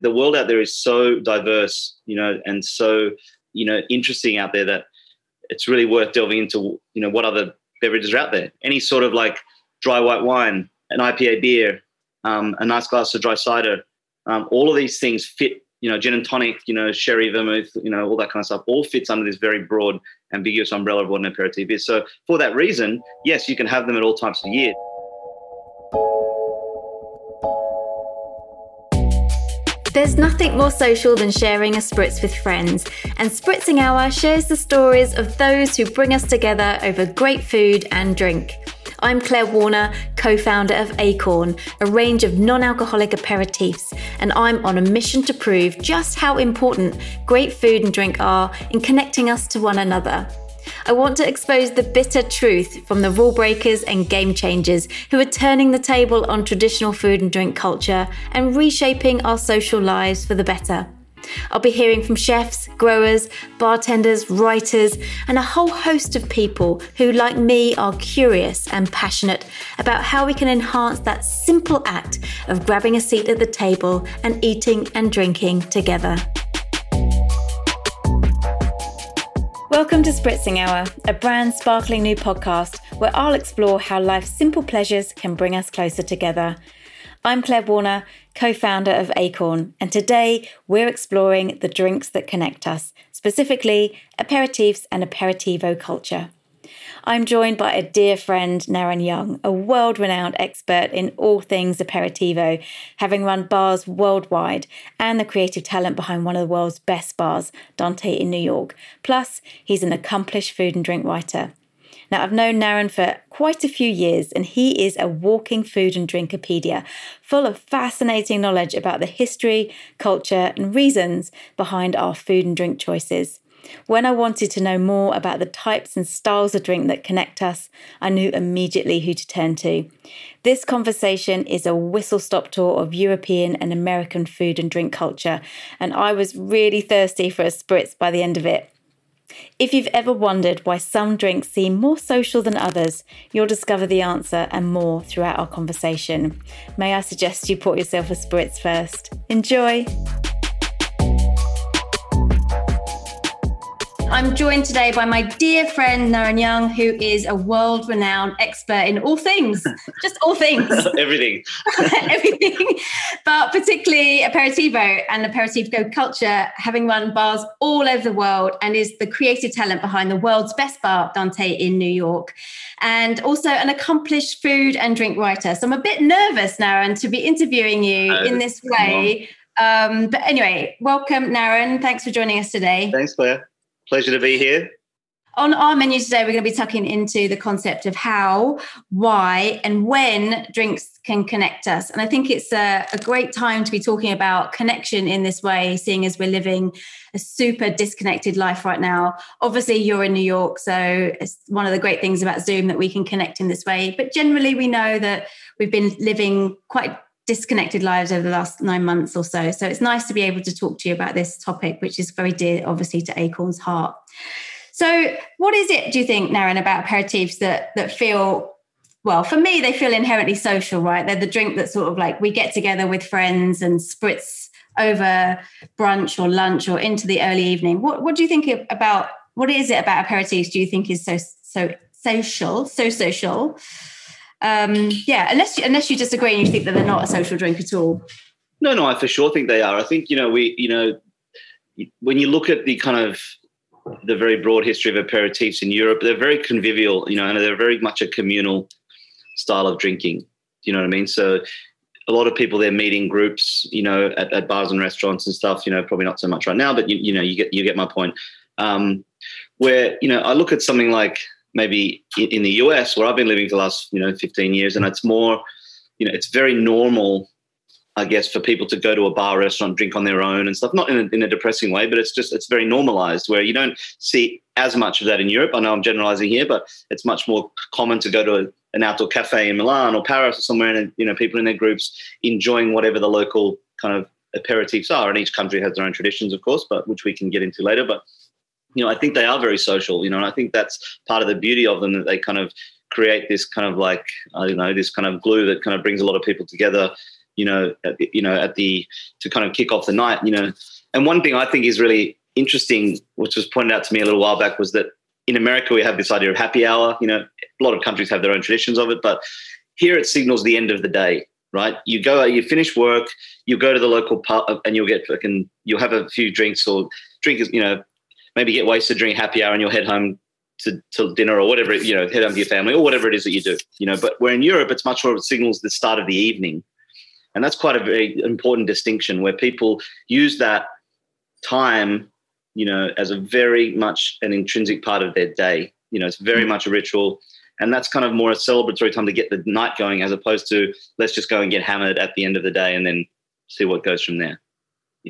the world out there is so diverse, you know, and so you know interesting out there that it's really worth delving into. You know, what other beverages are out there? Any sort of like dry white wine, an IPA beer, um, a nice glass of dry cider. Um, all of these things fit. You know, gin and tonic, you know, sherry, vermouth, you know, all that kind of stuff, all fits under this very broad, ambiguous umbrella of what an aperitif is. So, for that reason, yes, you can have them at all times of the year. There's nothing more social than sharing a spritz with friends, and Spritzing Hour shares the stories of those who bring us together over great food and drink. I'm Claire Warner, co founder of Acorn, a range of non alcoholic aperitifs, and I'm on a mission to prove just how important great food and drink are in connecting us to one another. I want to expose the bitter truth from the rule breakers and game changers who are turning the table on traditional food and drink culture and reshaping our social lives for the better. I'll be hearing from chefs, growers, bartenders, writers, and a whole host of people who, like me, are curious and passionate about how we can enhance that simple act of grabbing a seat at the table and eating and drinking together. Welcome to Spritzing Hour, a brand sparkling new podcast where I'll explore how life's simple pleasures can bring us closer together. I'm Claire Warner, co founder of Acorn, and today we're exploring the drinks that connect us, specifically aperitifs and aperitivo culture. I'm joined by a dear friend, Naren Young, a world renowned expert in all things aperitivo, having run bars worldwide and the creative talent behind one of the world's best bars, Dante in New York. Plus, he's an accomplished food and drink writer. Now, I've known Naren for quite a few years, and he is a walking food and drinkopedia, full of fascinating knowledge about the history, culture, and reasons behind our food and drink choices. When I wanted to know more about the types and styles of drink that connect us, I knew immediately who to turn to. This conversation is a whistle stop tour of European and American food and drink culture, and I was really thirsty for a spritz by the end of it. If you've ever wondered why some drinks seem more social than others, you'll discover the answer and more throughout our conversation. May I suggest you pour yourself a spritz first? Enjoy! I'm joined today by my dear friend Naren Young, who is a world renowned expert in all things, just all things. Everything. Everything, but particularly aperitivo and aperitivo culture, having run bars all over the world and is the creative talent behind the world's best bar, Dante, in New York. And also an accomplished food and drink writer. So I'm a bit nervous, Naren, to be interviewing you uh, in this way. Um, but anyway, welcome, Naren. Thanks for joining us today. Thanks, Claire. Pleasure to be here. On our menu today, we're going to be tucking into the concept of how, why, and when drinks can connect us. And I think it's a, a, great time to be talking about connection in this way, seeing as we're living a super disconnected life right now. Obviously, you're in New York, so it's one of the great things about Zoom that we can connect in this way. But generally, we know that we've been living quite disconnected lives over the last nine months or so. So it's nice to be able to talk to you about this topic, which is very dear, obviously, to Acorn's heart. So, what is it, do you think, Naren, about aperitifs that that feel well, for me, they feel inherently social, right? They're the drink that sort of like we get together with friends and spritz over brunch or lunch or into the early evening. What what do you think about what is it about aperitifs do you think is so so social, so social? Um, yeah, unless you, unless you disagree and you think that they're not a social drink at all. No, no, I for sure think they are. I think you know we, you know, when you look at the kind of the very broad history of aperitifs in Europe, they're very convivial, you know, and they're very much a communal style of drinking. You know what I mean? So a lot of people they're meeting groups, you know, at, at, bars and restaurants and stuff. You know, probably not so much right now, but you, you know, you get you get my point. Um, where you know, I look at something like maybe in the US where I've been living for the last, you know, 15 years. And it's more, you know, it's very normal, I guess, for people to go to a bar restaurant, drink on their own and stuff, not in a, in a depressing way, but it's just, it's very normalized where you don't see as much of that in Europe. I know I'm generalizing here, but it's much more common to go to a, an outdoor cafe in Milan or Paris or somewhere and, you know, people in their groups enjoying whatever the local kind of aperitifs are. And each country has their own traditions, of course, but which we can get into later. But you know, I think they are very social, you know, and I think that's part of the beauty of them that they kind of create this kind of like, I don't know, this kind of glue that kind of brings a lot of people together, you know, at, you know, at the to kind of kick off the night, you know. And one thing I think is really interesting, which was pointed out to me a little while back, was that in America we have this idea of happy hour. You know, a lot of countries have their own traditions of it, but here it signals the end of the day. Right, you go, you finish work, you go to the local pub, and you'll get fucking, you'll have a few drinks or drink, you know, maybe get wasted during happy hour, and you'll head home to, to dinner or whatever, you know, head home to your family or whatever it is that you do, you know. But where in Europe, it's much more it signals the start of the evening. And that's quite a very important distinction where people use that time, you know, as a very much an intrinsic part of their day. You know, it's very mm. much a ritual. And that's kind of more a celebratory time to get the night going as opposed to let's just go and get hammered at the end of the day and then see what goes from there.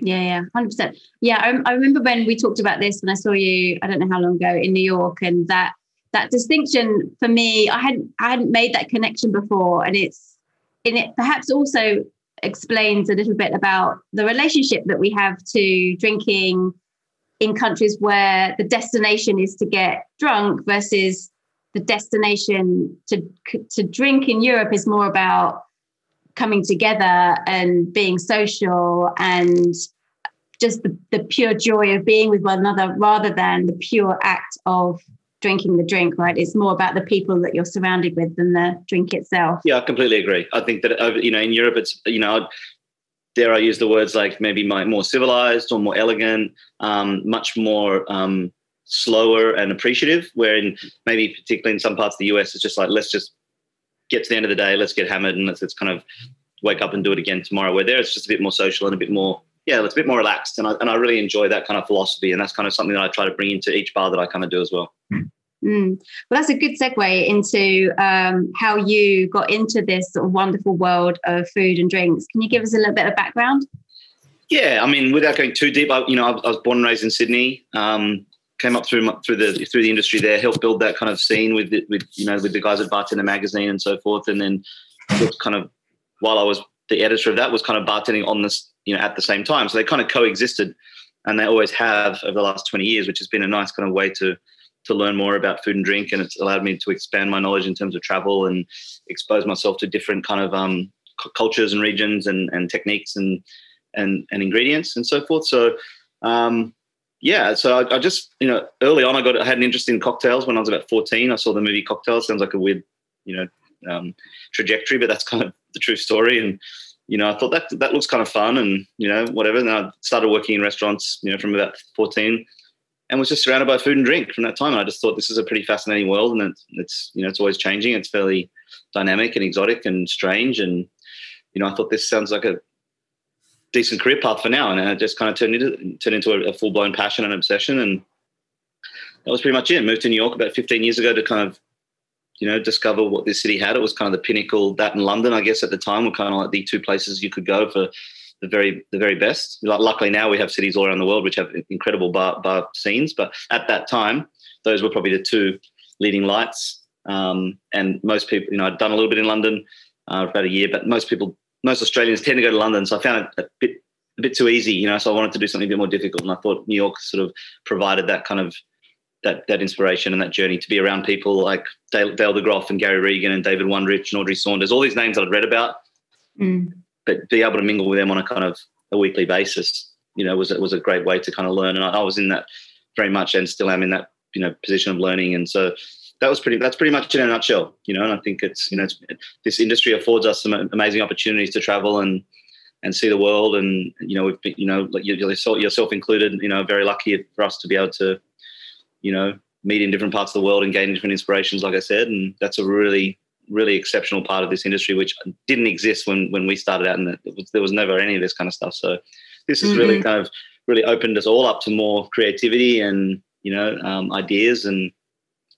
Yeah, yeah, hundred percent. Yeah, I, I remember when we talked about this when I saw you. I don't know how long ago in New York, and that that distinction for me, I hadn't I hadn't made that connection before, and it's in it perhaps also explains a little bit about the relationship that we have to drinking in countries where the destination is to get drunk versus the destination to to drink in Europe is more about coming together and being social and just the, the pure joy of being with one another rather than the pure act of drinking the drink right? It's more about the people that you're surrounded with than the drink itself. Yeah i completely agree. I think that you know in europe it's you know dare i use the words like maybe more civilized or more elegant um, much more um, slower and appreciative where in maybe particularly in some parts of the us it's just like let's just get to the end of the day, let's get hammered and let's, let's kind of wake up and do it again tomorrow. Where there, it's just a bit more social and a bit more, yeah, it's a bit more relaxed. And I, and I really enjoy that kind of philosophy. And that's kind of something that I try to bring into each bar that I kind of do as well. Mm. Well, that's a good segue into um, how you got into this sort of wonderful world of food and drinks. Can you give us a little bit of background? Yeah, I mean, without going too deep, I, you know, I, I was born and raised in Sydney. Um, came up through through the through the industry there, helped build that kind of scene with the, with you know with the guys at Bartender Magazine and so forth, and then kind of while I was the editor of that was kind of bartending on this you know at the same time, so they kind of coexisted, and they always have over the last twenty years, which has been a nice kind of way to to learn more about food and drink, and it's allowed me to expand my knowledge in terms of travel and expose myself to different kind of um, cultures and regions and and techniques and and and ingredients and so forth. So um, yeah, so I, I, just you know early on I got I had an interest in cocktails when I was about fourteen. I saw the movie Cocktails. Sounds like a weird you know um, trajectory, but that's kind of the true story. And you know I thought that that looks kind of fun and you know whatever. And I started working in restaurants you know from about fourteen, and was just surrounded by food and drink from that time. And I just thought this is a pretty fascinating world, and it's, it's you know it's always changing. It's fairly dynamic and exotic and strange, and you know I thought this sounds like a decent career path for now, and it just kind of turned into turned into a, a full blown passion and obsession, and that was pretty much it. Moved to New York about 15 years ago to kind of you know discover what this city had. It was kind of the pinnacle. That in London, I guess, at the time were kind of like the two places you could go for the very the very best. Luckily now we have cities all around the world which have incredible bar bar scenes, but at that time those were probably the two leading lights. Um, and most people, you know, I'd done a little bit in London uh, about a year, but most people most Australians tend to go to London, so I found it a bit a bit too easy, you know. So I wanted to do something a bit more difficult, and I thought New York sort of provided that kind of that that inspiration and that journey to be around people like Dale, Dale DeGroff and Gary Regan and David Wondrich and Audrey Saunders, all these names that I'd read about, mm. but be able to mingle with them on a kind of a weekly basis, you know, was was a great way to kind of learn. And I, I was in that very much, and still am in that you know position of learning. And so that was pretty. That's pretty much in a nutshell, you know. And I think it's you know it's, this industry affords us some amazing opportunities to travel and and see the world. And you know we've been, you know yourself included. You know, very lucky for us to be able to you know meet in different parts of the world and gain different inspirations. Like I said, and that's a really really exceptional part of this industry, which didn't exist when when we started out, and there was never any of this kind of stuff. So this has mm-hmm. really kind of really opened us all up to more creativity and you know um, ideas and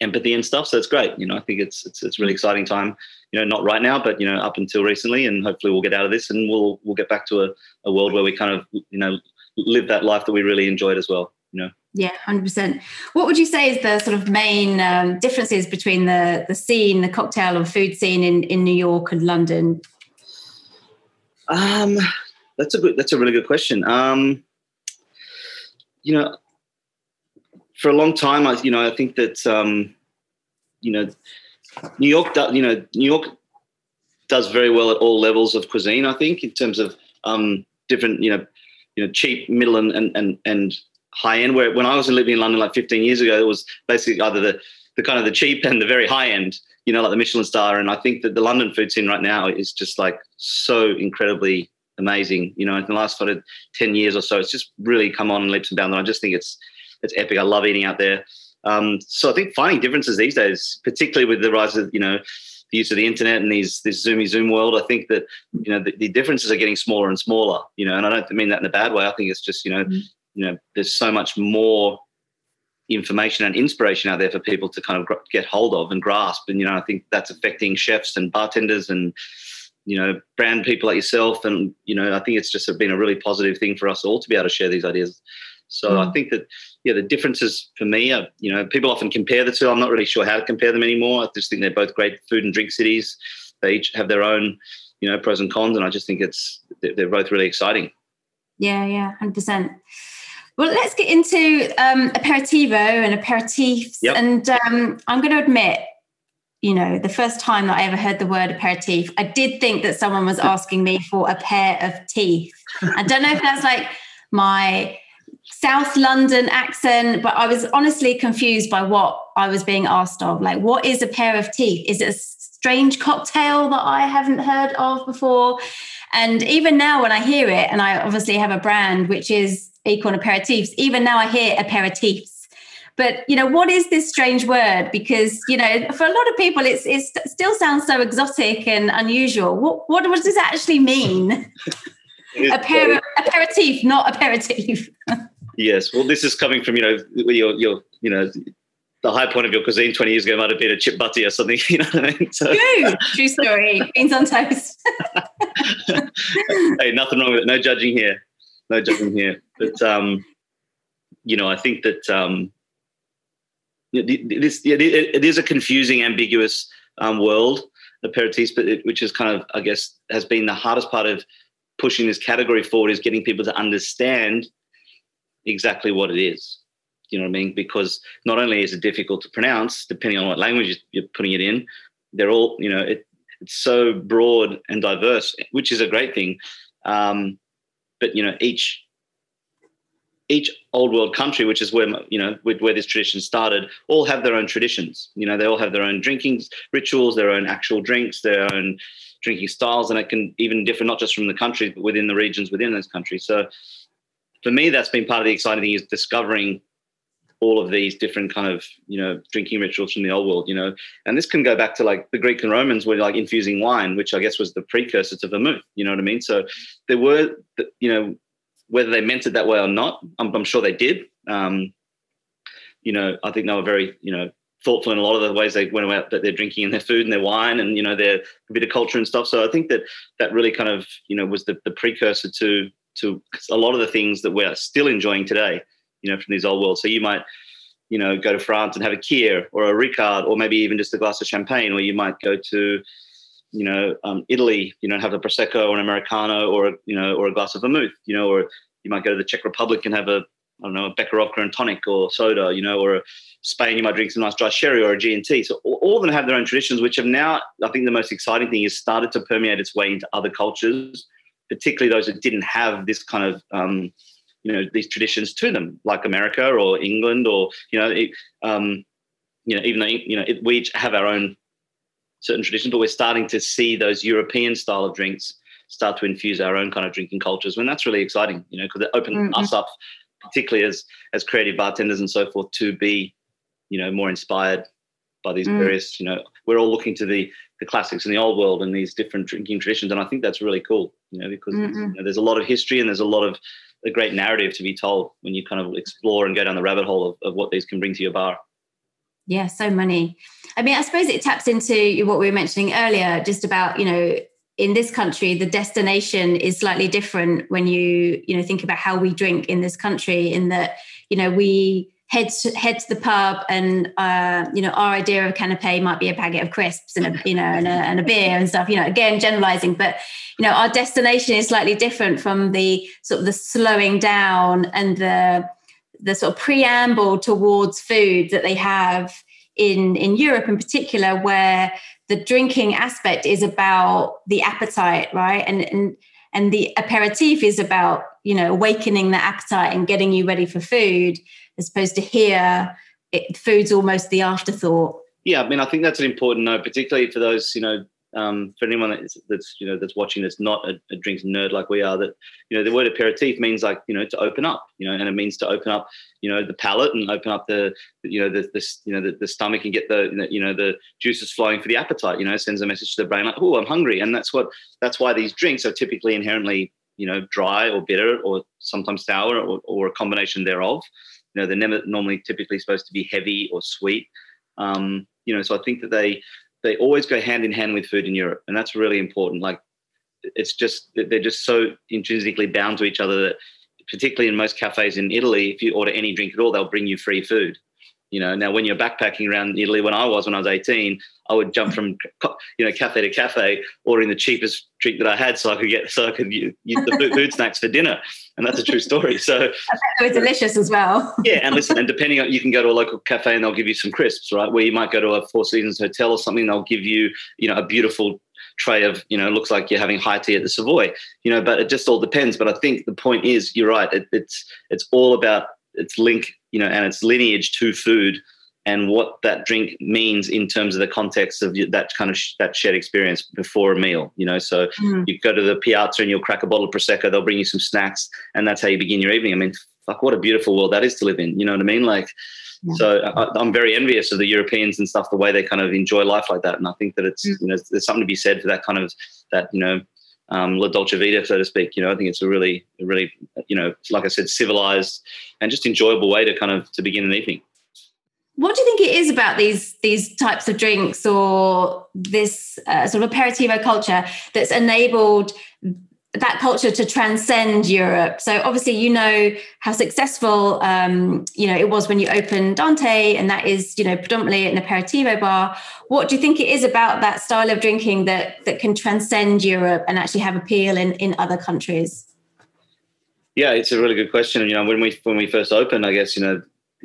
empathy and stuff. So it's great. You know, I think it's it's it's a really exciting time. You know, not right now, but you know, up until recently, and hopefully we'll get out of this and we'll we'll get back to a, a world where we kind of you know live that life that we really enjoyed as well. You know. Yeah, hundred percent. What would you say is the sort of main um, differences between the the scene, the cocktail and food scene in in New York and London? Um, that's a good. That's a really good question. Um, you know, for a long time, I you know I think that um, you know New York, you know New York does very well at all levels of cuisine. I think in terms of um, different, you know, you know, cheap, middle, and and and, and high end. Where when I was living in London like 15 years ago, it was basically either the the kind of the cheap and the very high end, you know, like the Michelin star. And I think that the London food scene right now is just like so incredibly amazing. You know, in the last sort of 10 years or so, it's just really come on leaps and bounds. And I just think it's it's epic. I love eating out there. Um, so I think finding differences these days, particularly with the rise of, you know, the use of the internet and these this zoomy zoom world, I think that you know the, the, differences are getting smaller and smaller. You know, and I don't mean that in a bad way. I think it's just you know, mm-hmm. you know, there's so much more information and inspiration out there for people to kind of get hold of and grasp. And you know, I think that's affecting chefs and bartenders and you know brand people like yourself. And you know, I think it's just been a really positive thing for us all to be able to share these ideas. So mm. I think that yeah, the differences for me are you know people often compare the two. I'm not really sure how to compare them anymore. I just think they're both great food and drink cities. They each have their own you know pros and cons, and I just think it's they're both really exciting. Yeah, yeah, hundred percent. Well, let's get into um, aperitivo and aperitifs. Yep. And um, I'm going to admit, you know, the first time that I ever heard the word aperitif, I did think that someone was asking me for a pair of teeth. I don't know if that's like my South London accent, but I was honestly confused by what I was being asked of. Like, what is a pair of teeth? Is it a strange cocktail that I haven't heard of before? And even now, when I hear it, and I obviously have a brand which is Acorn aperitifs. Even now, I hear aperitifs. But you know, what is this strange word? Because you know, for a lot of people, it's it still sounds so exotic and unusual. What what, does it actually mean? Aper- aperitif, not aperitif. yes, well, this is coming from you know your your you know the high point of your cuisine 20 years ago might have been a chip butty or something. You know what I mean? So, true, true story. Beans on toast. hey, nothing wrong with it. No judging here. No judging here. But um, you know, I think that um, it, is, it is a confusing, ambiguous um, world, aperitifs, but it, which is kind of, I guess, has been the hardest part of pushing this category forward is getting people to understand exactly what it is. You know what I mean? Because not only is it difficult to pronounce, depending on what language you're putting it in, they're all, you know, it, it's so broad and diverse, which is a great thing. Um, but you know, each each old world country, which is where you know where this tradition started, all have their own traditions. You know, they all have their own drinking rituals, their own actual drinks, their own drinking styles, and it can even differ not just from the countries, but within the regions within those countries. So, for me, that's been part of the exciting thing is discovering all of these different kind of you know drinking rituals from the old world. You know, and this can go back to like the Greek and Romans were like infusing wine, which I guess was the precursor to vermouth. You know what I mean? So there were you know whether they meant it that way or not, I'm, I'm sure they did. Um, you know, I think they were very, you know, thoughtful in a lot of the ways they went about that they're drinking and their food and their wine and you know their bit of culture and stuff. So I think that that really kind of you know was the, the precursor to to a lot of the things that we're still enjoying today. You know, from these old worlds. So you might you know go to France and have a Kir or a Ricard or maybe even just a glass of champagne, or you might go to you know, um, Italy, you know, have a prosecco or an americano or you know, or a glass of vermouth, you know, or you might go to the Czech Republic and have a I don't know a Becherovka and tonic or soda, you know, or Spain you might drink some nice dry sherry or a G&T. So all of them have their own traditions, which have now I think the most exciting thing is started to permeate its way into other cultures, particularly those that didn't have this kind of um, you know these traditions to them, like America or England or you know. It, um, you know, even though you know it, we each have our own certain traditions, but we're starting to see those European style of drinks start to infuse our own kind of drinking cultures. and that's really exciting, you know, because it opens mm-hmm. us up, particularly as as creative bartenders and so forth, to be, you know, more inspired by these mm. various. You know, we're all looking to the the classics in the old world and these different drinking traditions, and I think that's really cool. You know, because mm-hmm. you know, there's a lot of history and there's a lot of a great narrative to be told when you kind of explore and go down the rabbit hole of, of what these can bring to your bar. Yeah, so many. I mean, I suppose it taps into what we were mentioning earlier, just about, you know, in this country, the destination is slightly different when you, you know, think about how we drink in this country, in that, you know, we head to, the pub and uh, you know our idea of canapé might be a packet of crisps and a you know and a, and a, beer and stuff you know again generalizing but you know our destination is slightly different from the sort of the slowing down and the the sort of preamble towards food that they have in in Europe in particular, where the drinking aspect is about the appetite, right? And and and the aperitif is about you know awakening the appetite and getting you ready for food, as opposed to here, it, food's almost the afterthought. Yeah, I mean, I think that's an important note, particularly for those you know um, for anyone that's, that's, you know that's watching that's not a, a drinks nerd like we are that you know the word aperitif means like you know to open up you know and it means to open up you know the palate and open up the you know the this you know the, the stomach and get the you know the juices flowing for the appetite you know sends a message to the brain like oh I'm hungry and that's what that's why these drinks are typically inherently you know dry or bitter or sometimes sour or, or a combination thereof you know they're never normally typically supposed to be heavy or sweet um, you know so I think that they they always go hand in hand with food in Europe, and that's really important. Like it's just they're just so intrinsically bound to each other that, particularly in most cafes in Italy, if you order any drink at all, they'll bring you free food. You know, now when you're backpacking around Italy, when I was when I was 18, I would jump from you know cafe to cafe, ordering the cheapest drink that I had, so I could get so I could use the food snacks for dinner, and that's a true story. So they were delicious as well. yeah, and listen, and depending on you can go to a local cafe and they'll give you some crisps, right? Where you might go to a Four Seasons hotel or something, they'll give you you know a beautiful tray of you know looks like you're having high tea at the Savoy, you know. But it just all depends. But I think the point is, you're right. It, it's it's all about its link, you know, and its lineage to food and what that drink means in terms of the context of that kind of sh- that shared experience before a meal. You know, so mm. you go to the piazza and you'll crack a bottle of prosecco. They'll bring you some snacks, and that's how you begin your evening. I mean, fuck, what a beautiful world that is to live in. You know what I mean? Like, yeah. so I, am very envious of the Europeans and stuff, the way they kind of enjoy life like that. And I think that it's mm. you know there's something to be said for that kind of that you know um, La Dolce Vita, so to speak. You know, I think it's a really, really, you know, like I said, civilized and just enjoyable way to kind of to begin an evening. What do you think it is about these these types of drinks or this uh, sort of aperitivo culture that's enabled that culture to transcend Europe. So obviously, you know how successful um, you know it was when you opened Dante, and that is you know predominantly an aperitivo bar. What do you think it is about that style of drinking that that can transcend Europe and actually have appeal in in other countries? Yeah, it's a really good question. You know, when we when we first opened, I guess you know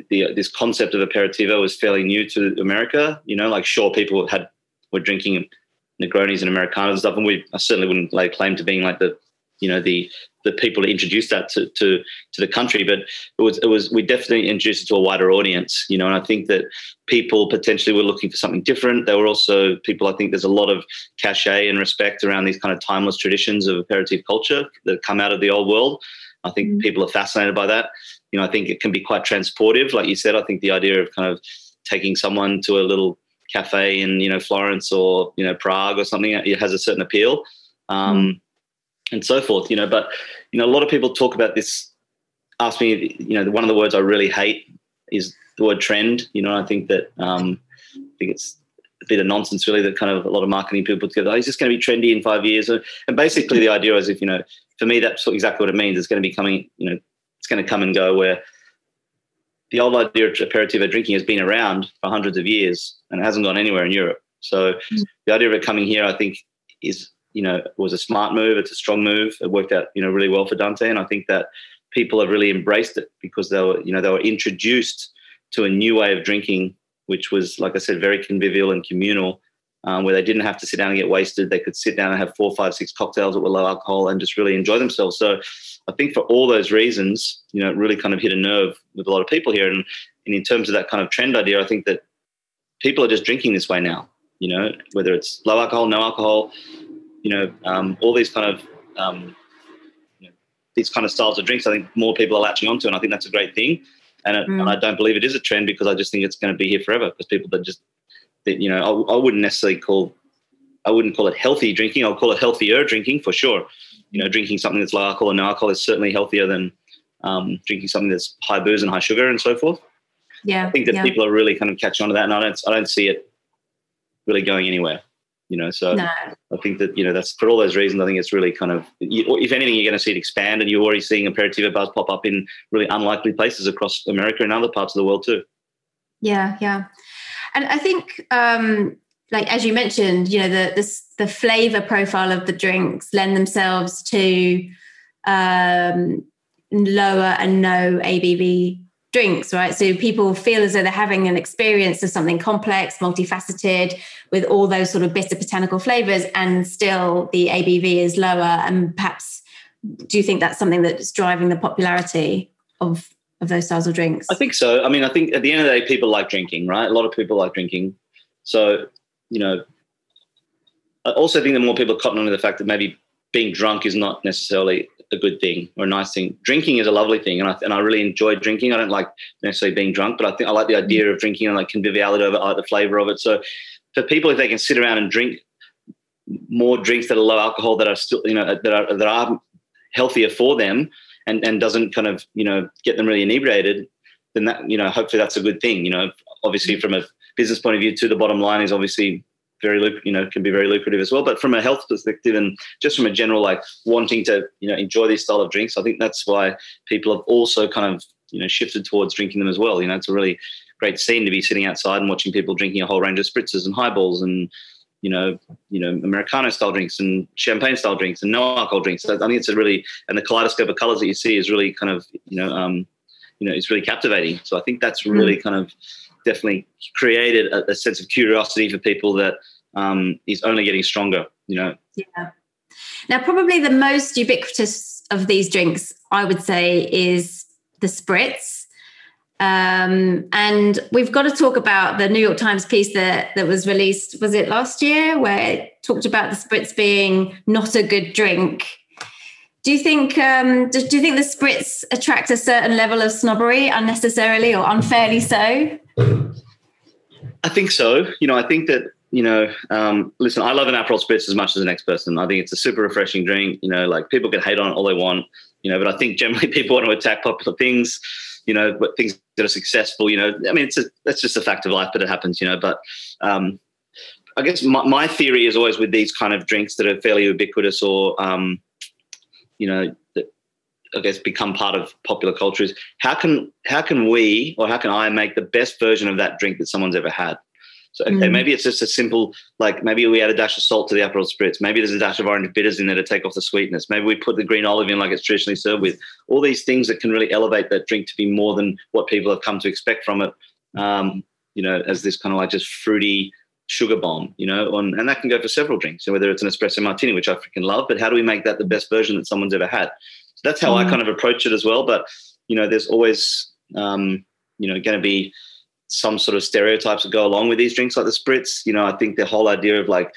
the this concept of aperitivo was fairly new to America. You know, like sure people had were drinking Negronis and Americanos and stuff, and we I certainly wouldn't lay claim to being like the you know the the people to introduce that to, to to the country but it was it was we definitely introduced it to a wider audience you know and i think that people potentially were looking for something different there were also people i think there's a lot of cachet and respect around these kind of timeless traditions of aperitif culture that come out of the old world i think mm-hmm. people are fascinated by that you know i think it can be quite transportive like you said i think the idea of kind of taking someone to a little cafe in you know Florence or you know Prague or something. It has a certain appeal, um, mm. and so forth. You know, but you know a lot of people talk about this. Ask me, you know, one of the words I really hate is the word trend. You know, I think that um, I think it's a bit of nonsense really that kind of a lot of marketing people put together. Oh, it's just going to be trendy in five years, and basically the idea is if you know, for me that's exactly what it means. It's going to be coming. You know, it's going to come and go where the old idea of aperitivo drinking has been around for hundreds of years and it hasn't gone anywhere in Europe. So mm. the idea of it coming here, I think, is you know was a smart move. It's a strong move. It worked out you know really well for Dante, and I think that people have really embraced it because they were you know they were introduced to a new way of drinking, which was like I said, very convivial and communal. Um, where they didn't have to sit down and get wasted. They could sit down and have four, five, six cocktails that were low alcohol and just really enjoy themselves. So I think for all those reasons, you know, it really kind of hit a nerve with a lot of people here. And, and in terms of that kind of trend idea, I think that people are just drinking this way now, you know, whether it's low alcohol, no alcohol, you know, um, all these kind of, um, you know, these kind of styles of drinks, I think more people are latching onto. And I think that's a great thing. And, it, mm. and I don't believe it is a trend because I just think it's going to be here forever because people that just, that, you know, I, I wouldn't necessarily call, I wouldn't call it healthy drinking. I'll call it healthier drinking for sure you know, drinking something that's low alcohol and no alcohol is certainly healthier than um, drinking something that's high booze and high sugar and so forth. Yeah, I think that yeah. people are really kind of catching on to that, and I don't, I don't see it really going anywhere. You know, so no. I think that you know that's for all those reasons. I think it's really kind of, if anything, you're going to see it expand, and you're already seeing aperitivo bars pop up in really unlikely places across America and other parts of the world too. Yeah, yeah, and I think um, like as you mentioned, you know, the the, the flavor profile of the drinks lend themselves to um, lower and no ABV drinks, right? So people feel as though they're having an experience of something complex, multifaceted, with all those sort of bitter botanical flavors, and still the ABV is lower. And perhaps, do you think that's something that's driving the popularity of of those styles of drinks? I think so. I mean, I think at the end of the day, people like drinking, right? A lot of people like drinking. So, you know, I also think that more people cotton on to the fact that maybe being drunk is not necessarily a good thing or a nice thing. Drinking is a lovely thing, and I and I really enjoy drinking. I don't like necessarily being drunk, but I think I like the idea of drinking and like conviviality of like the flavor of it. So, for people, if they can sit around and drink more drinks that are low alcohol that are still you know that are that are healthier for them and and doesn't kind of you know get them really inebriated, then that you know hopefully that's a good thing. You know, obviously from a business point of view, to the bottom line is obviously very you know can be very lucrative as well. But from a health perspective and just from a general like wanting to you know enjoy these style of drinks, I think that's why people have also kind of you know shifted towards drinking them as well. You know, it's a really great scene to be sitting outside and watching people drinking a whole range of spritzes and highballs and you know, you know, Americano style drinks and champagne style drinks and no alcohol drinks. I think it's a really and the kaleidoscope of colors that you see is really kind of you know, um, you know, it's really captivating. So I think that's really mm. kind of definitely created a, a, sense of curiosity for people that um, is only getting stronger. You know. Yeah. Now, probably the most ubiquitous of these drinks, I would say, is the spritz. Um, and we've got to talk about the New York Times piece that that was released. Was it last year, where it talked about the spritz being not a good drink? Do you think um, do, do you think the spritz attract a certain level of snobbery unnecessarily or unfairly so? I think so. You know, I think that you know, um, listen, I love an Aperol Spritz as much as the next person. I think it's a super refreshing drink. You know, like people can hate on it all they want. You know, but I think generally people want to attack popular things you know, but things that are successful, you know, I mean, it's a, that's just a fact of life, but it happens, you know, but, um, I guess my, my theory is always with these kind of drinks that are fairly ubiquitous or, um, you know, that I guess become part of popular culture is how can, how can we, or how can I make the best version of that drink that someone's ever had? So okay, mm. maybe it's just a simple like maybe we add a dash of salt to the Aperol spritz. Maybe there's a dash of orange bitters in there to take off the sweetness. Maybe we put the green olive in like it's traditionally served with. All these things that can really elevate that drink to be more than what people have come to expect from it. Um, you know, as this kind of like just fruity sugar bomb, you know, on, and that can go for several drinks. So whether it's an espresso martini, which I freaking love, but how do we make that the best version that someone's ever had? So that's how mm. I kind of approach it as well. But you know, there's always um, you know going to be some sort of stereotypes that go along with these drinks like the spritz. You know, I think the whole idea of like,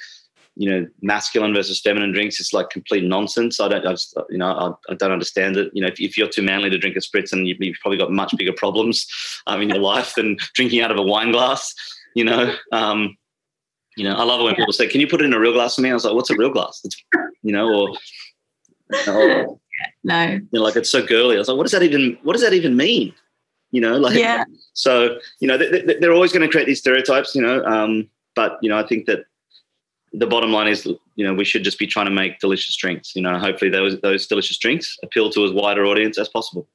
you know, masculine versus feminine drinks is like complete nonsense. I don't, I just, you know, I, I don't understand it. You know, if, if, you're too manly to drink a spritz, and you've, you've probably got much bigger problems um, in your life than drinking out of a wine glass. You know, um, you know, I love it when people say, "Can you put it in a real glass for me?" I was like, "What's a real glass?" It's, you know, or, or no, you know, like it's so girly. I was like, "What does that even? What does that even mean?" You know, like yeah. So you know they, are always going to create these stereotypes. You know, um, but you know I think that the bottom line is you know we should just be trying to make delicious drinks. You know, hopefully those those delicious drinks appeal to as wider audience as possible.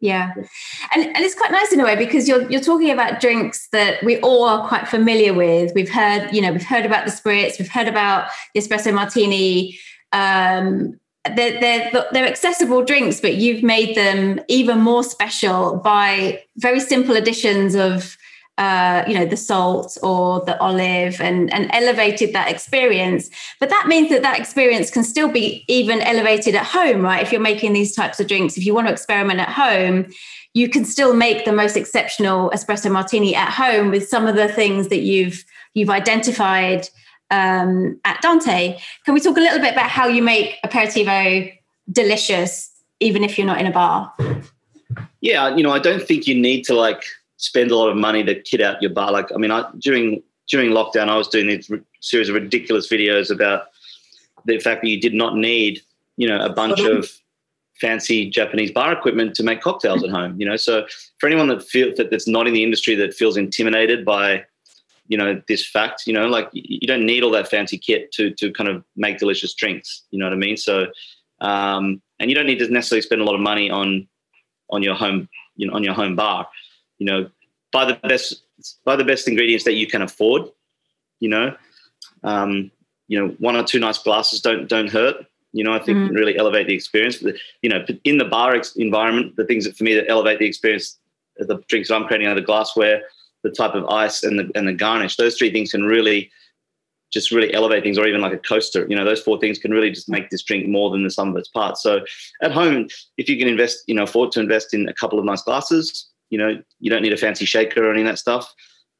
Yeah, and and it's quite nice in a way because you're you're talking about drinks that we all are quite familiar with. We've heard you know we've heard about the spritz, we've heard about the espresso martini. Um, they're, they're, they're accessible drinks, but you've made them even more special by very simple additions of, uh, you know, the salt or the olive and, and elevated that experience. But that means that that experience can still be even elevated at home, right? If you're making these types of drinks, if you want to experiment at home, you can still make the most exceptional espresso martini at home with some of the things that you've you've identified um, at Dante. Can we talk a little bit about how you make aperitivo delicious, even if you're not in a bar? Yeah, you know, I don't think you need to like spend a lot of money to kit out your bar. Like, I mean, I during during lockdown, I was doing this series of ridiculous videos about the fact that you did not need, you know, a bunch of fancy Japanese bar equipment to make cocktails at home. You know, so for anyone that feels that that's not in the industry that feels intimidated by you know this fact you know like you don't need all that fancy kit to to kind of make delicious drinks you know what i mean so um, and you don't need to necessarily spend a lot of money on on your home you know on your home bar you know buy the best buy the best ingredients that you can afford you know um, you know one or two nice glasses don't don't hurt you know i think mm. really elevate the experience you know in the bar ex- environment the things that for me that elevate the experience the drinks that I'm creating are the glassware, the type of ice, and the and the garnish. Those three things can really just really elevate things, or even like a coaster. You know, those four things can really just make this drink more than the sum of its parts. So at home, if you can invest, you know, afford to invest in a couple of nice glasses, you know, you don't need a fancy shaker or any of that stuff.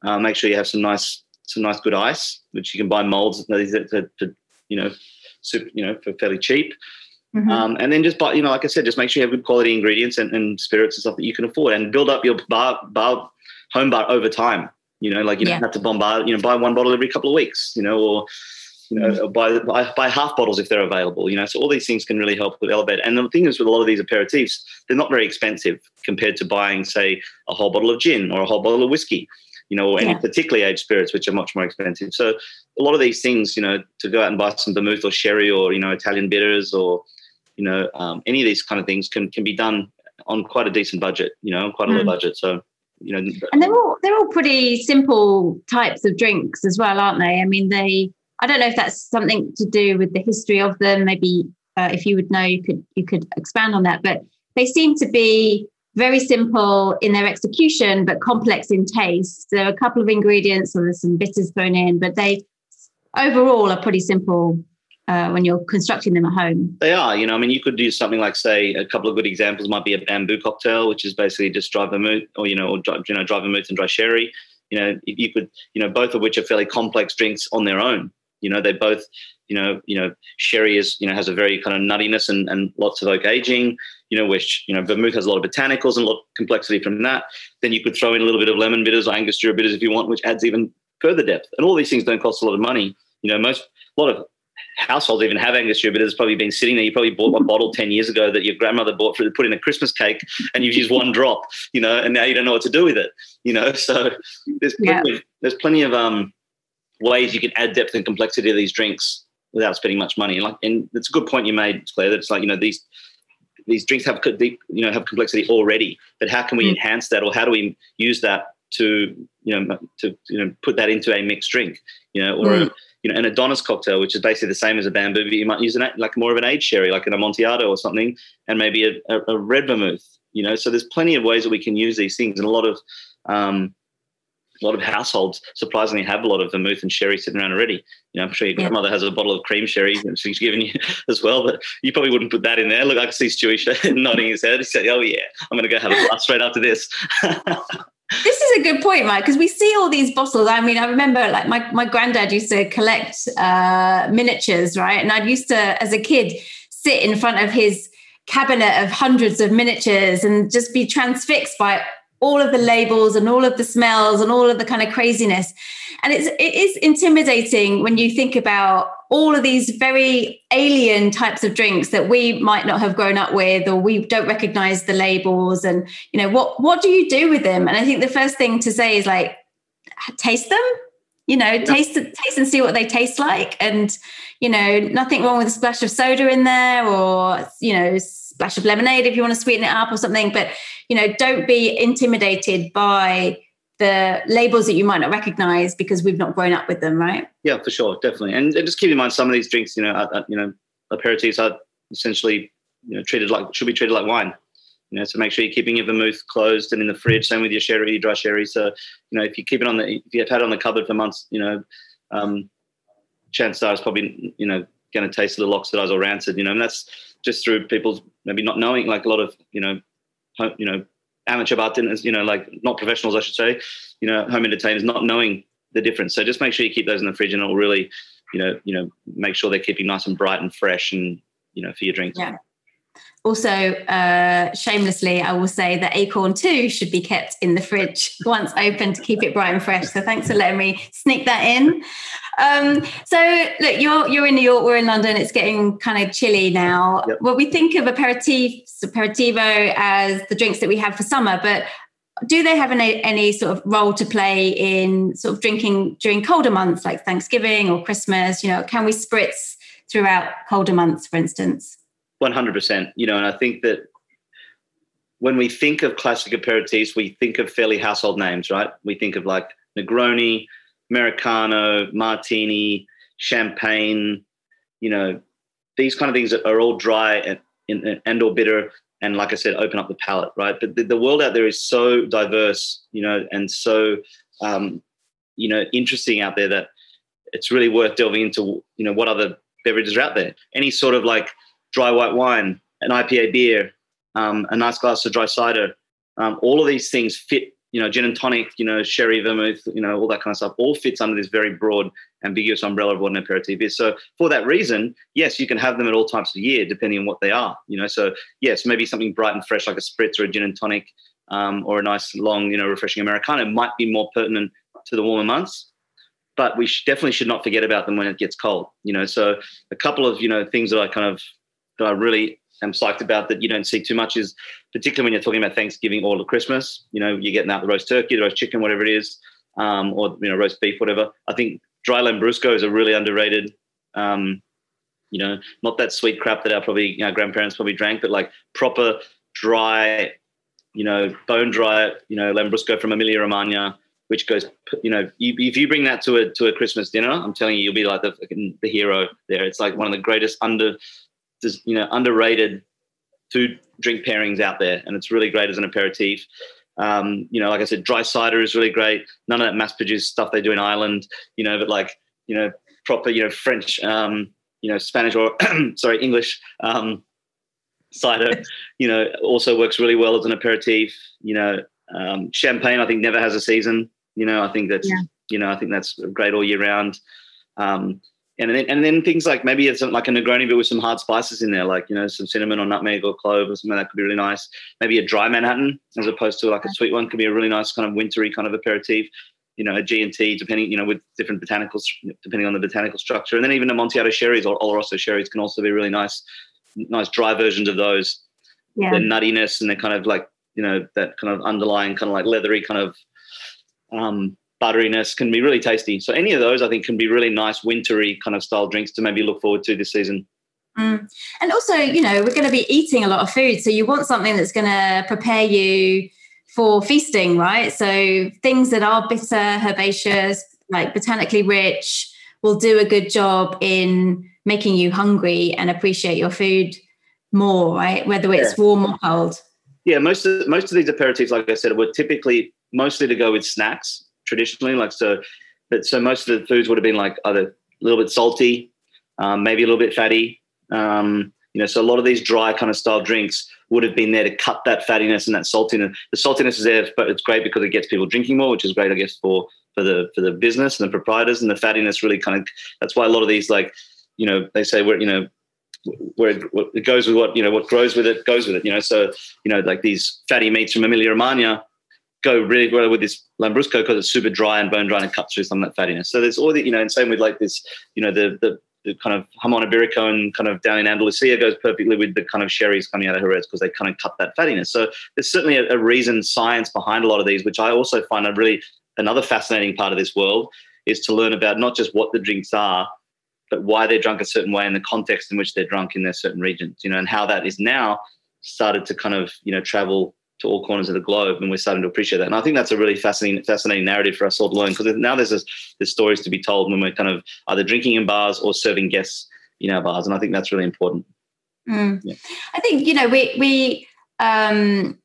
Uh, make sure you have some nice, some nice good ice, which you can buy molds that, you know, super, you know, for fairly cheap. Mm-hmm. Um, and then just buy, you know, like I said, just make sure you have good quality ingredients and, and spirits and stuff that you can afford, and build up your bar, bar home bar over time. You know, like you yeah. don't have to bombard. You know, buy one bottle every couple of weeks. You know, or you know, mm-hmm. buy, buy, buy half bottles if they're available. You know, so all these things can really help with elevate. And the thing is, with a lot of these aperitifs, they're not very expensive compared to buying, say, a whole bottle of gin or a whole bottle of whiskey. You know, or any yeah. particularly aged spirits, which are much more expensive. So a lot of these things, you know, to go out and buy some vermouth or sherry or you know Italian bitters or you know, um, any of these kind of things can can be done on quite a decent budget, you know, quite a mm. low budget. So, you know, and they're all they're all pretty simple types of drinks as well, aren't they? I mean, they. I don't know if that's something to do with the history of them. Maybe uh, if you would know, you could you could expand on that. But they seem to be very simple in their execution, but complex in taste. There are a couple of ingredients, or there's some bitters thrown in, but they overall are pretty simple uh, when you're constructing them at home? They are. You know, I mean, you could do something like, say, a couple of good examples might be a bamboo cocktail, which is basically just dry vermouth, or you know, or you know, dry vermouth and dry sherry. You know, you could, you know, both of which are fairly complex drinks on their own. You know, they both, you know, you know, sherry is, you know, has a very kind of nuttiness and, and lots of oak aging. You know, which you know, vermouth has a lot of botanicals and a lot of complexity from that. Then you could throw in a little bit of lemon bitters or Angostura bitters if you want, which adds even further depth. And all these things don't cost a lot of money. You know, most a lot of households even have Angostura, but it's probably been sitting there. You probably bought a bottle 10 years ago that your grandmother bought for the put in a Christmas cake and you've used one drop, you know, and now you don't know what to do with it, you know. So there's plenty, yeah. of, there's plenty of um, ways you can add depth and complexity to these drinks without spending much money. And like, and it's a good point you made, Claire, that it's like, you know, these these drinks have deep, you know, have complexity already, but how can we mm. enhance that or how do we use that to, you know, to, you know, put that into a mixed drink, you know, or mm. a, you know, an Adonis cocktail, which is basically the same as a bamboo, but you might use an like more of an aged sherry, like an Amontillado or something, and maybe a, a, a, red vermouth. You know, so there's plenty of ways that we can use these things, and a lot of um, a lot of households surprisingly have a lot of vermouth and sherry sitting around already. You know, I'm sure your grandmother has a bottle of cream sherry that she's given you as well, but you probably wouldn't put that in there. Look, I can see Stewie nodding his head. He said, "Oh yeah, I'm going to go have a glass straight after this." this is a good point, Mike, because we see all these bottles. I mean, I remember like my, my granddad used to collect uh, miniatures, right? And I used to, as a kid, sit in front of his cabinet of hundreds of miniatures and just be transfixed by all of the labels and all of the smells and all of the kind of craziness. And it's it is intimidating when you think about all of these very alien types of drinks that we might not have grown up with or we don't recognize the labels and you know what what do you do with them and i think the first thing to say is like taste them you know yeah. taste taste and see what they taste like and you know nothing wrong with a splash of soda in there or you know splash of lemonade if you want to sweeten it up or something but you know don't be intimidated by the labels that you might not recognize because we've not grown up with them, right? Yeah, for sure, definitely. And just keep in mind, some of these drinks, you know, are, you know, aperitifs are essentially, you know, treated like should be treated like wine. You know, so make sure you're keeping your vermouth closed and in the fridge. Same with your sherry, your dry sherry. So, you know, if you keep it on the, if you've had it on the cupboard for months, you know, um, chances are it's probably, you know, going to taste a little oxidized or rancid. You know, and that's just through people maybe not knowing, like a lot of, you know, you know, amateur bartenders, you know, like not professionals, I should say, you know, home entertainers not knowing the difference. So just make sure you keep those in the fridge and it'll really, you know, you know, make sure they're keeping nice and bright and fresh and, you know, for your drinks. Yeah. Also, uh, shamelessly, I will say that Acorn too should be kept in the fridge once open to keep it bright and fresh. So thanks for letting me sneak that in. Um, so look, you're you're in New York, we're in London. It's getting kind of chilly now. Yep. Well, we think of aperitifs, aperitivo as the drinks that we have for summer, but do they have any, any sort of role to play in sort of drinking during colder months like Thanksgiving or Christmas? You know, can we spritz throughout colder months, for instance? 100%. You know, and I think that when we think of classic aperitifs, we think of fairly household names, right? We think of like Negroni, Americano, Martini, Champagne, you know, these kind of things that are all dry and, and, and or bitter and like I said, open up the palate, right? But the, the world out there is so diverse, you know, and so um, you know interesting out there that it's really worth delving into, you know, what other beverages are out there. Any sort of like dry white wine, an IPA beer, um, a nice glass of dry cider. Um, all of these things fit, you know, gin and tonic, you know, sherry, vermouth, you know, all that kind of stuff, all fits under this very broad, ambiguous umbrella of what an aperitif is. So for that reason, yes, you can have them at all times of year, depending on what they are, you know. So yes, maybe something bright and fresh like a spritz or a gin and tonic, um, or a nice long, you know, refreshing Americano might be more pertinent to the warmer months but we definitely should not forget about them when it gets cold. You know, so a couple of you know things that I kind of I really am psyched about that you don't see too much is particularly when you're talking about Thanksgiving or Christmas. You know, you're getting out the roast turkey, the roast chicken, whatever it is, um, or you know, roast beef, whatever. I think dry lambrusco is a really underrated. Um, you know, not that sweet crap that our probably know, grandparents probably drank, but like proper dry, you know, bone dry, you know, lambrusco from Emilia Romagna, which goes, you know, if you bring that to a to a Christmas dinner, I'm telling you, you'll be like the the hero there. It's like one of the greatest under you know underrated food drink pairings out there, and it's really great as an aperitif. Um, you know, like I said, dry cider is really great. None of that mass-produced stuff they do in Ireland, you know, but like you know, proper, you know, French, um, you know, Spanish or sorry, English um, cider, you know, also works really well as an aperitif. You know, um, champagne I think never has a season. You know, I think that's yeah. you know, I think that's great all year round. Um, and then and then things like maybe it's like a Negroni but with some hard spices in there, like you know some cinnamon or nutmeg or clove or something that could be really nice. Maybe a dry Manhattan as opposed to like a sweet one could be a really nice kind of wintry kind of aperitif. You know, a G and T depending you know with different botanicals depending on the botanical structure, and then even a Amontillado sherries or Oloroso sherries can also be really nice, nice dry versions of those. Yeah. The nuttiness and the kind of like you know that kind of underlying kind of like leathery kind of um, butteriness can be really tasty. So any of those I think can be really nice wintry kind of style drinks to maybe look forward to this season. Mm. And also, you know, we're going to be eating a lot of food, so you want something that's going to prepare you for feasting, right? So things that are bitter, herbaceous, like botanically rich, will do a good job in making you hungry and appreciate your food more, right? Whether it's yeah. warm or cold. Yeah, most of most of these aperitifs, like I said, were typically mostly to go with snacks traditionally. Like so, but so most of the foods would have been like either a little bit salty, um, maybe a little bit fatty. Um, you know, so a lot of these dry kind of style drinks would have been there to cut that fattiness and that saltiness. The saltiness is there, but it's great because it gets people drinking more, which is great, I guess, for for the for the business and the proprietors. And the fattiness really kind of that's why a lot of these like, you know, they say we're you know where it goes with what you know what grows with it goes with it. You know, so you know like these fatty meats from Emilia Romagna go really well with this Lambrusco because it's super dry and bone dry and cuts through some of that fattiness. So there's all the, you know, and same with like this, you know, the, the, the kind of Iberico and kind of down in Andalusia goes perfectly with the kind of sherries coming out of Jerez because they kind of cut that fattiness. So there's certainly a, a reason, science behind a lot of these, which I also find a really another fascinating part of this world is to learn about not just what the drinks are, but why they're drunk a certain way and the context in which they're drunk in their certain regions, you know, and how that is now started to kind of, you know, travel to all corners of the globe, and we're starting to appreciate that. And I think that's a really fascinating, fascinating narrative for us all to learn because now there's this, there's stories to be told when we're kind of either drinking in bars or serving guests in our bars, and I think that's really important. Mm. Yeah. I think you know we we um,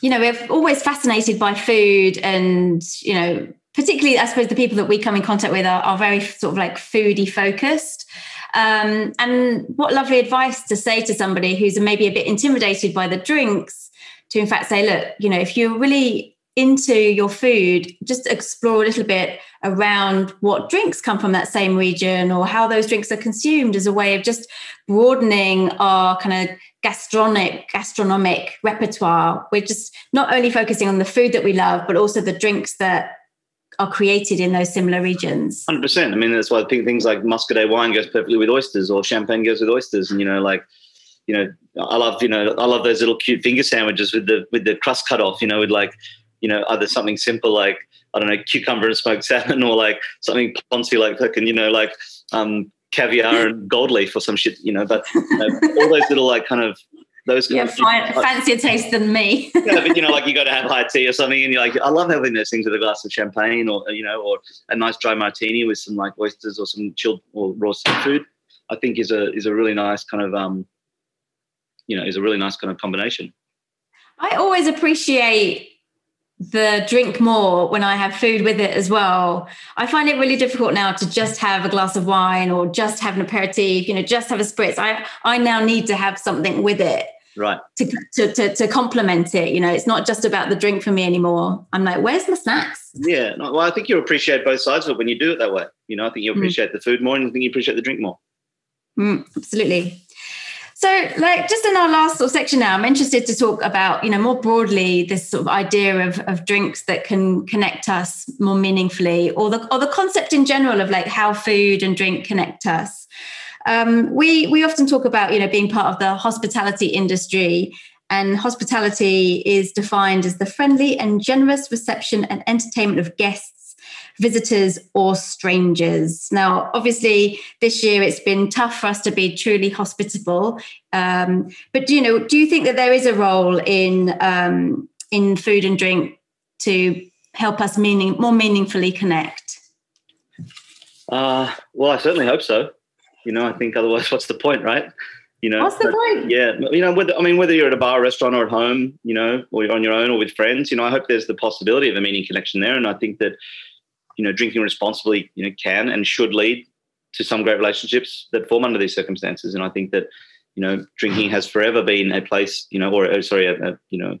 you know we're always fascinated by food, and you know particularly I suppose the people that we come in contact with are, are very sort of like foodie focused. Um, and what lovely advice to say to somebody who's maybe a bit intimidated by the drinks to in fact say, look, you know, if you're really into your food, just explore a little bit around what drinks come from that same region or how those drinks are consumed as a way of just broadening our kind of gastronomic gastronomic repertoire. We're just not only focusing on the food that we love, but also the drinks that are created in those similar regions. Hundred percent. I mean, that's why I think things like Muscadet wine goes perfectly with oysters, or champagne goes with oysters, and you know, like you know, I love, you know, I love those little cute finger sandwiches with the with the crust cut off, you know, with like, you know, either something simple like I don't know, cucumber and smoked salmon, or like something poncy like fucking, you know, like um, caviar and gold leaf or some shit, you know. But you know, all those little like kind of those yeah, fine, like, fancier taste than me. yeah, but you know, like you got to have high tea or something, and you're like, I love having those things with a glass of champagne, or you know, or a nice dry martini with some like oysters or some chilled or raw seafood. I think is a is a really nice kind of um, you know is a really nice kind of combination. I always appreciate the drink more when I have food with it as well. I find it really difficult now to just have a glass of wine or just have an aperitif, you know, just have a spritz. I I now need to have something with it. Right. To, to, to, to complement it. You know, it's not just about the drink for me anymore. I'm like, where's my snacks? Yeah. Well, I think you appreciate both sides of it when you do it that way. You know, I think you mm. appreciate mm. the food more and I think you appreciate the drink more. Mm, absolutely. So, like, just in our last sort of section now, I'm interested to talk about, you know, more broadly this sort of idea of, of drinks that can connect us more meaningfully, or the or the concept in general of like how food and drink connect us. Um, we we often talk about, you know, being part of the hospitality industry, and hospitality is defined as the friendly and generous reception and entertainment of guests visitors or strangers. Now, obviously, this year it's been tough for us to be truly hospitable. Um, but do you know? Do you think that there is a role in um, in food and drink to help us meaning more meaningfully connect? Uh, well, I certainly hope so. You know, I think otherwise, what's the point, right? You know, what's the but, point? Yeah, you know, whether I mean, whether you're at a bar, restaurant, or at home, you know, or you're on your own or with friends, you know, I hope there's the possibility of a meaning connection there, and I think that you know, drinking responsibly, you know, can and should lead to some great relationships that form under these circumstances. And I think that, you know, drinking has forever been a place, you know, or, or sorry, a, a, you know,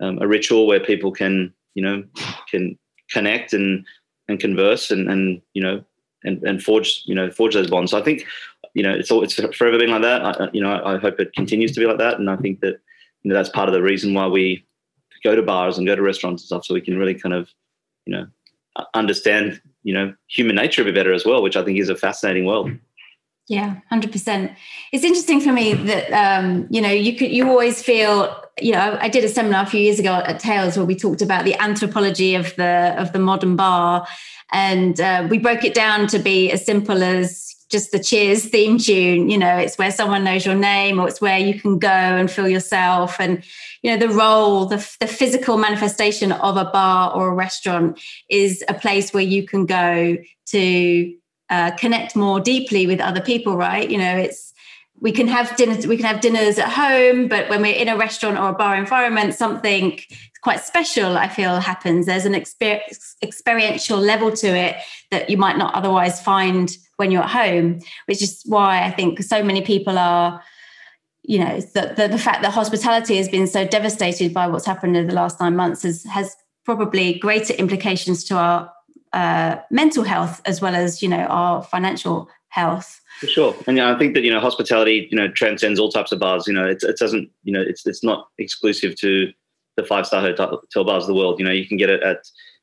um, a ritual where people can, you know, can connect and and converse and and you know and and forge you know forge those bonds. So I think you know it's all it's forever been like that. I, you know, I hope it continues to be like that, and I think that you know that's part of the reason why we go to bars and go to restaurants and stuff, so we can really kind of you know understand you know human nature a bit better as well which i think is a fascinating world. Yeah 100% it's interesting for me that um, you know you could you always feel you know i did a seminar a few years ago at tales where we talked about the anthropology of the of the modern bar and uh, we broke it down to be as simple as just the cheers theme tune you know it's where someone knows your name or it's where you can go and feel yourself and you know the role the, the physical manifestation of a bar or a restaurant is a place where you can go to uh, connect more deeply with other people right? You know it's we can have dinners we can have dinners at home but when we're in a restaurant or a bar environment something quite special i feel happens. There's an exper- experiential level to it that you might not otherwise find when you're at home which is why i think so many people are you know the, the, the fact that hospitality has been so devastated by what's happened in the last nine months has, has probably greater implications to our uh, mental health as well as you know our financial health. For sure. And yeah, i think that you know hospitality you know transcends all types of bars. You know it, it doesn't you know it's it's not exclusive to the five star hotel, hotel bars of the world. You know you can get it at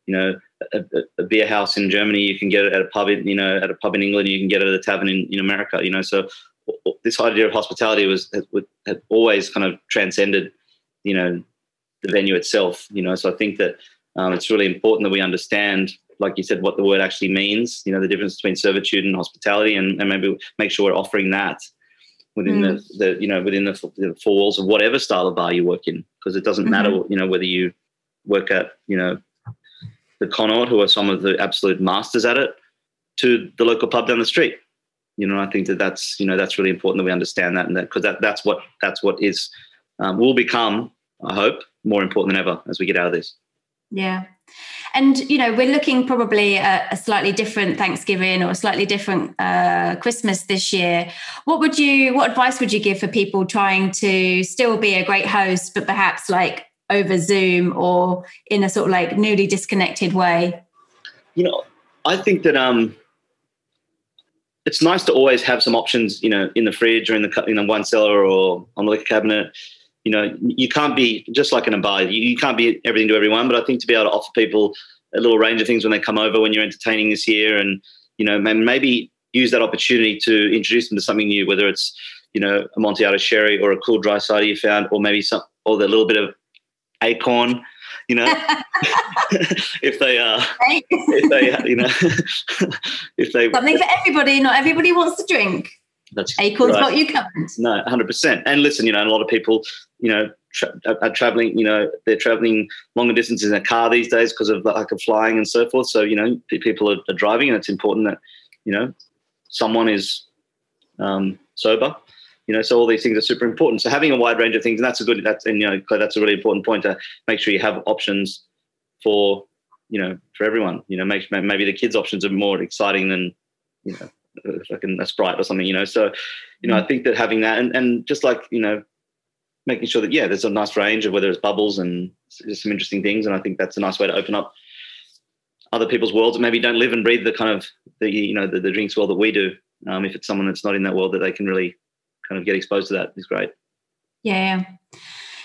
you know a, a, beer house in germany. You can get it at a pub in you know at a pub in england. You can get it at a tavern in, in america you know. So this idea of hospitality was had always kind of transcended, you know, the venue itself. You know, so I think that um, it's really important that we understand, like you said, what the word actually means. You know, the difference between servitude and hospitality, and, and maybe make sure we're offering that within mm. the, the you know within the, the, four walls of whatever style of bar you work in, because it doesn't mm-hmm. matter, you know, whether you work at you know the Connaught, who are some of the absolute masters at it, to the local pub down the street you know, I think that that's you know that's really important that we understand that and that because that that's what that's what is um, will become, I hope, more important than ever as we get out of this. Yeah. And you know we're looking probably at a slightly different Thanksgiving or a slightly different uh, Christmas this year. What would you? What advice would you give for people trying to still be a great host, but perhaps like over Zoom or in a sort of like newly disconnected way? You know, I think that um, it's nice to always have some options, you know, in the fridge or in the in the wine cellar or on the liquor cabinet. You know, you can't be just like in a bar. You, you can't be everything to everyone, but I think to be able to offer people a little range of things when they come over when you're entertaining this year, and you know, maybe use that opportunity to introduce them to something new, whether it's you know a Amontillado sherry or a cool dry cider you found, or maybe some or the little bit of acorn you know, if they are, uh, if they, you know, if they something for everybody. Not everybody wants to drink. That's acorns right. got you covered. No, hundred percent. And listen, you know, a lot of people, you know, tra- are traveling. You know, they're traveling longer distances in a car these days because of like of flying and so forth. So you know, people are, are driving, and it's important that you know someone is um, sober You know, so all these things are super important. So having a wide range of things, and that's a good that's and you know that's a really important point to make sure you have options for you know for everyone. You know, make maybe the kids' options are more exciting than you know fucking a sprite or something. You know, so you know I think that having that and and just like you know making sure that yeah there's a nice range of whether it's bubbles and just some interesting things, and I think that's a nice way to open up other people's worlds that maybe don't live and breathe the kind of the you know the, the drinks world that we do. Um, if it's someone that's not in that world, that they can really kind of get exposed to that is great. Yeah,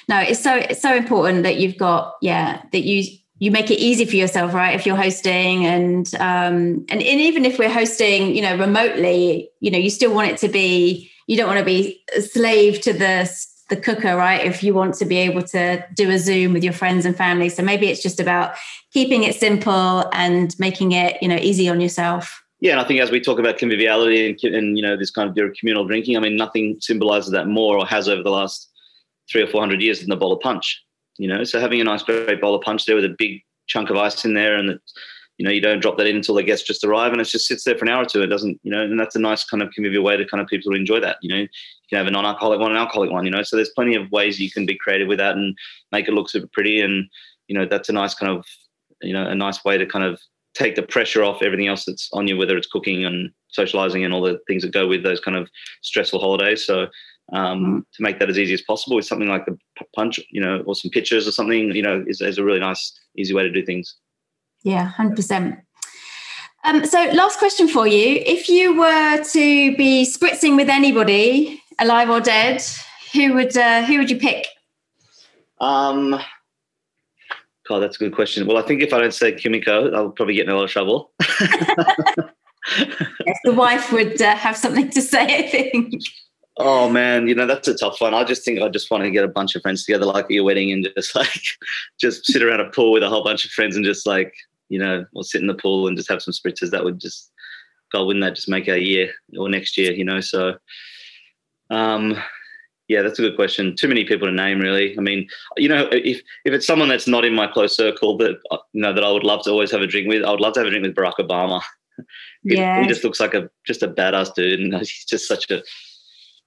no, it's so it's so important that you've got yeah that you you make it easy for yourself, right? If you're hosting and um and, and even if we're hosting, you know, remotely, you know, you still want it to be you don't want to be a slave to the the cooker, right? If you want to be able to do a Zoom with your friends and family. So maybe it's just about keeping it simple and making it, you know, easy on yourself. Yeah, and I think as we talk about conviviality and, and you know this kind of communal drinking, I mean, nothing symbolizes that more or has over the last three or four hundred years than the bowl of punch. You know, so having a nice great bowl of punch there with a big chunk of ice in there, and you know you don't drop that in until the guests just arrive, and it just sits there for an hour or two. It doesn't, you know, and that's a nice kind of convivial way to kind of people to enjoy that. You know, you can have a non-alcoholic one, an alcoholic one. You know, so there's plenty of ways you can be creative with that and make it look super pretty, and you know that's a nice kind of you know a nice way to kind of take the pressure off everything else that's on you, whether it's cooking and socializing and all the things that go with those kind of stressful holidays. So um, mm-hmm. to make that as easy as possible with something like the punch, you know, or some pictures or something, you know, is, is a really nice, easy way to do things. Yeah, hundred percent. Um, so, last question for you: If you were to be spritzing with anybody, alive or dead, who would uh, who would you pick? Um, God, that's a good question. Well, I think if I don't say Kimiko, I'll probably get in a lot of trouble. yes, the wife would uh, have something to say, I think. Oh man, you know that's a tough one. I just think I just want to get a bunch of friends together, like at your wedding, and just like just sit around a pool with a whole bunch of friends and just like you know, or sit in the pool and just have some spritzers. That would just, God, wouldn't that just make our year or next year? You know, so um, yeah, that's a good question. Too many people to name, really. I mean, you know, if if it's someone that's not in my close circle that uh, you know that I would love to always have a drink with, I would love to have a drink with Barack Obama. Yeah, he just looks like a just a badass dude, and he's just such a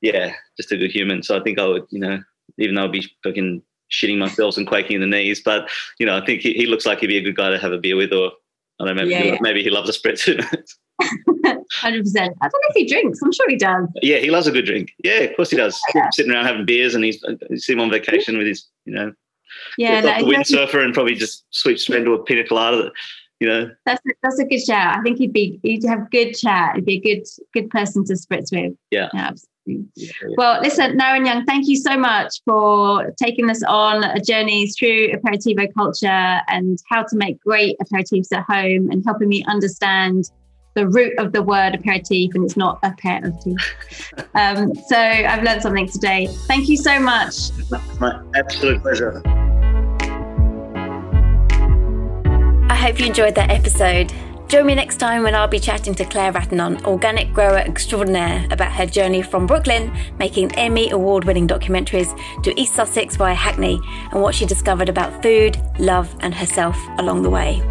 yeah, just a good human. So I think I would, you know, even though I'd be fucking shitting myself and quaking in the knees, but you know, I think he, he looks like he'd be a good guy to have a beer with, or I don't know, maybe, yeah, he, yeah. maybe he loves a spritz. Hundred percent. I don't know if he drinks. I'm sure he does. Yeah, he loves a good drink. Yeah, of course he does. Yeah. Sitting around having beers, and he's see him on vacation with his, you know, yeah, no, windsurfer, and probably just sweeps straight into a pina colada. You know, that's a, that's a good chat. I think he'd be he'd have good chat. He'd be a good good person to spritz with. Yeah, yeah well, listen, Naren Young, thank you so much for taking us on a journey through aperitivo culture and how to make great aperitifs at home and helping me understand the root of the word aperitif and it's not a pair of teeth. Um, so I've learned something today. Thank you so much. My absolute pleasure. I hope you enjoyed that episode. Join me next time when I'll be chatting to Claire Ratinon, organic grower extraordinaire, about her journey from Brooklyn, making Emmy award winning documentaries, to East Sussex via Hackney, and what she discovered about food, love, and herself along the way.